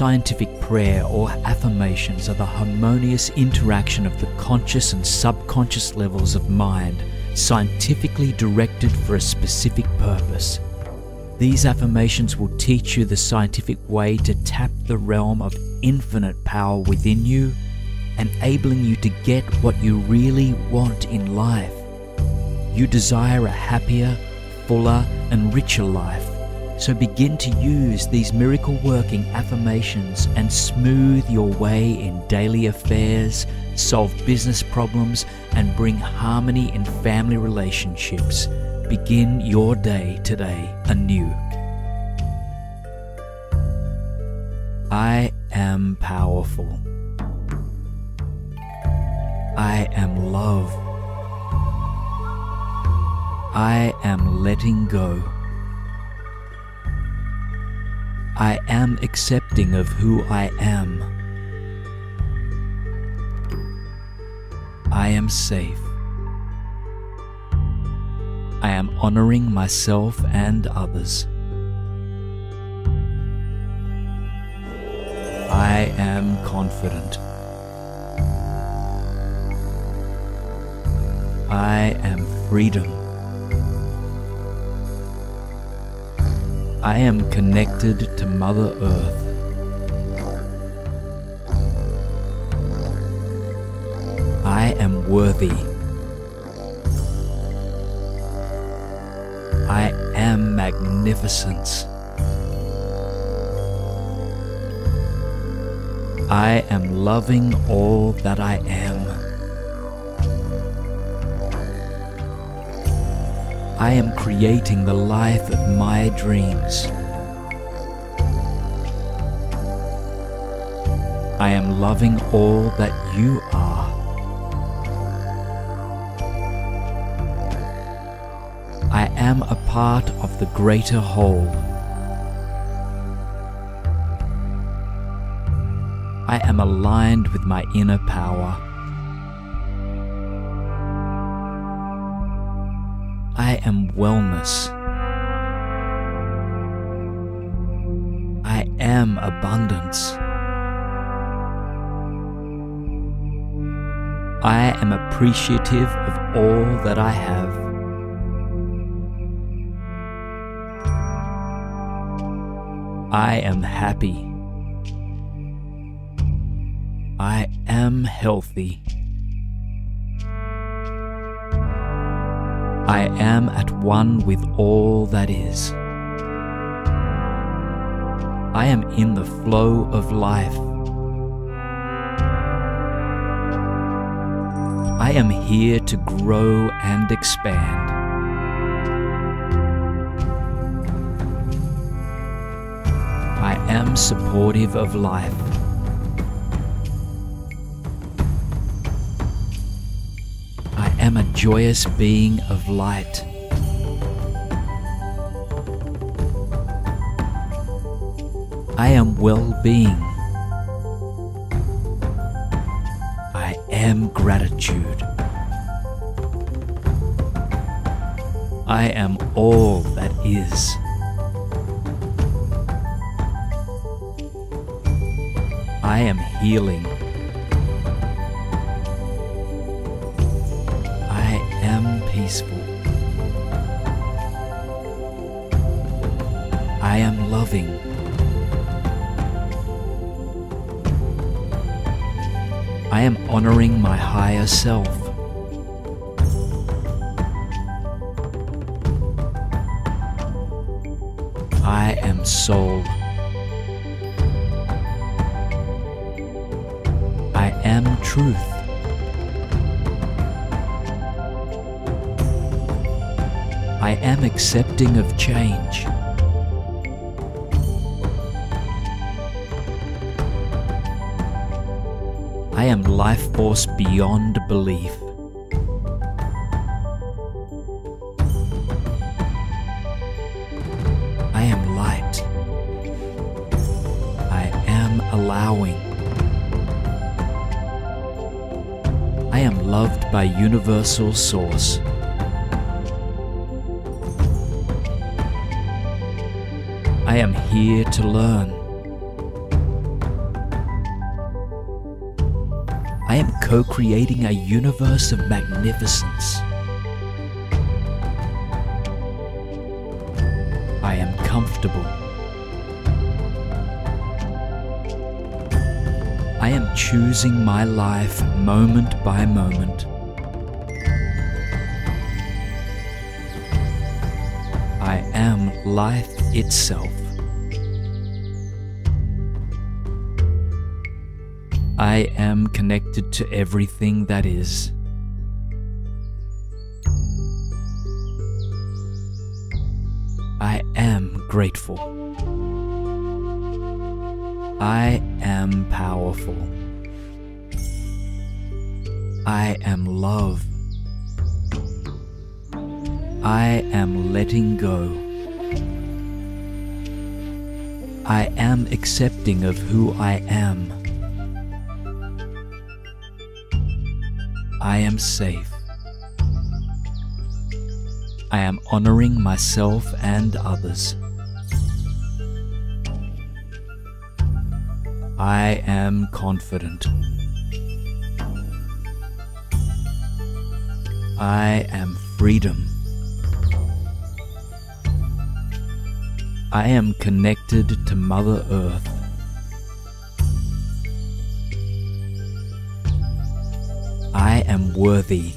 scientific prayer or affirmations are the harmonious interaction of the conscious and subconscious levels of mind, scientifically directed for a specific purpose. These affirmations will teach you the scientific way to tap the realm of infinite power within you, enabling you to get what you really want in life. You desire a happier, fuller, and richer life. So begin to use these miracle working affirmations and smooth your way in daily affairs, solve business problems, and bring harmony in family relationships. Begin your day today anew. I am powerful. I am love. I am letting go. I am accepting of who I am. I am safe. I am honoring myself and others. I am confident. I am freedom. I am connected to Mother Earth. I am worthy. I am magnificence. I am loving all that I am. I am creating the life of my dreams. I am loving all that you are. I am a part of the greater whole. I am aligned with my inner power. I am wellness. I am abundance. I am appreciative of all that I have. I am happy. I am healthy. I am at one with all that is. I am in the flow of life. I am here to grow and expand. I am supportive of life. Am a joyous being of light. I am well being. I am gratitude. I am all that is. I am healing. Peaceful. I am loving. I am honoring my higher self. I am soul. I am truth. I am accepting of change. I am life force beyond belief. I am light. I am allowing. I am loved by Universal Source. I am here to learn. I am co creating a universe of magnificence. I am comfortable. I am choosing my life moment by moment. I am life itself. I am connected to everything that is. I am grateful. I am powerful. I am love. I am letting go. I am accepting of who I am. I am safe. I am honoring myself and others. I am confident. I am freedom. I am connected to Mother Earth. Am worthy.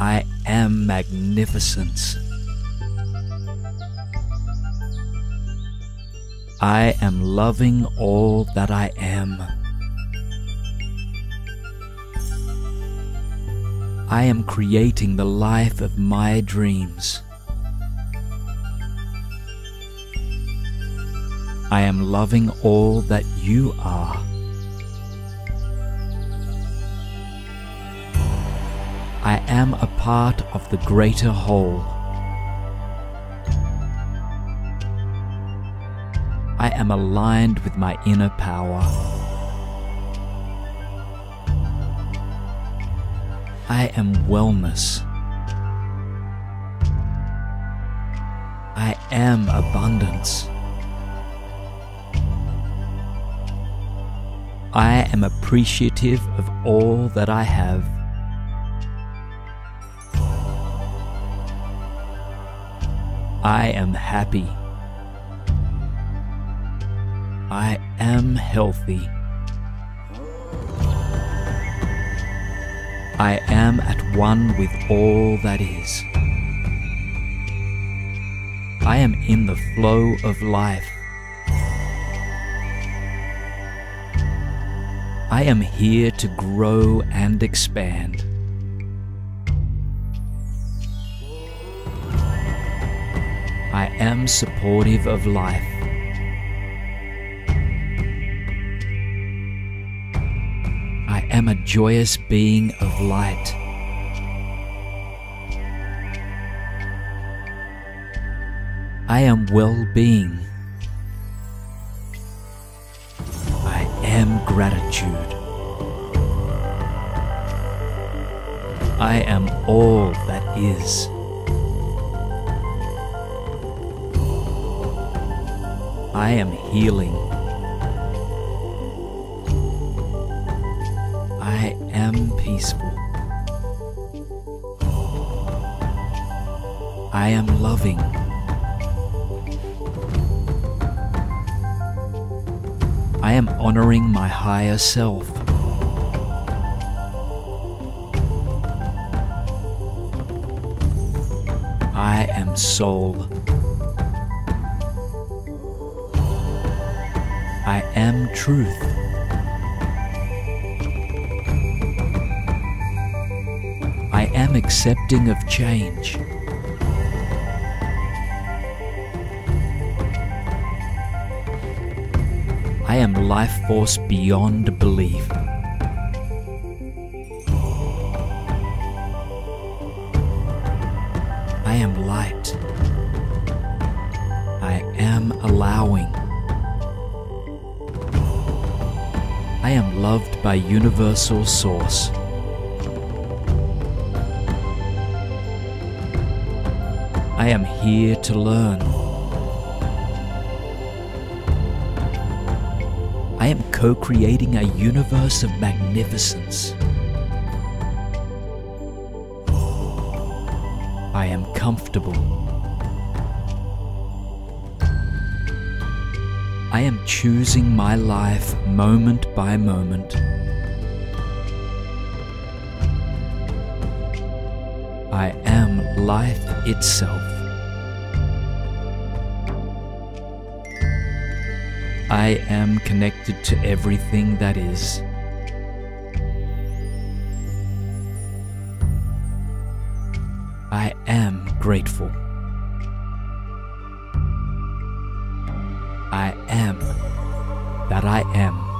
I am magnificence. I am loving all that I am. I am creating the life of my dreams. I am loving all that you are. Am a part of the greater whole. I am aligned with my inner power. I am wellness. I am abundance. I am appreciative of all that I have. I am happy. I am healthy. I am at one with all that is. I am in the flow of life. I am here to grow and expand. I am supportive of life. I am a joyous being of light. I am well being. I am gratitude. I am all that is. I am healing. I am peaceful. I am loving. I am honoring my higher self. I am soul. I am truth. I am accepting of change. I am life force beyond belief. I am light. I am allowing. Am loved by Universal Source. I am here to learn. I am co creating a universe of magnificence. I am comfortable. I am choosing my life moment by moment. I am life itself. I am connected to everything that is. I am grateful. I am.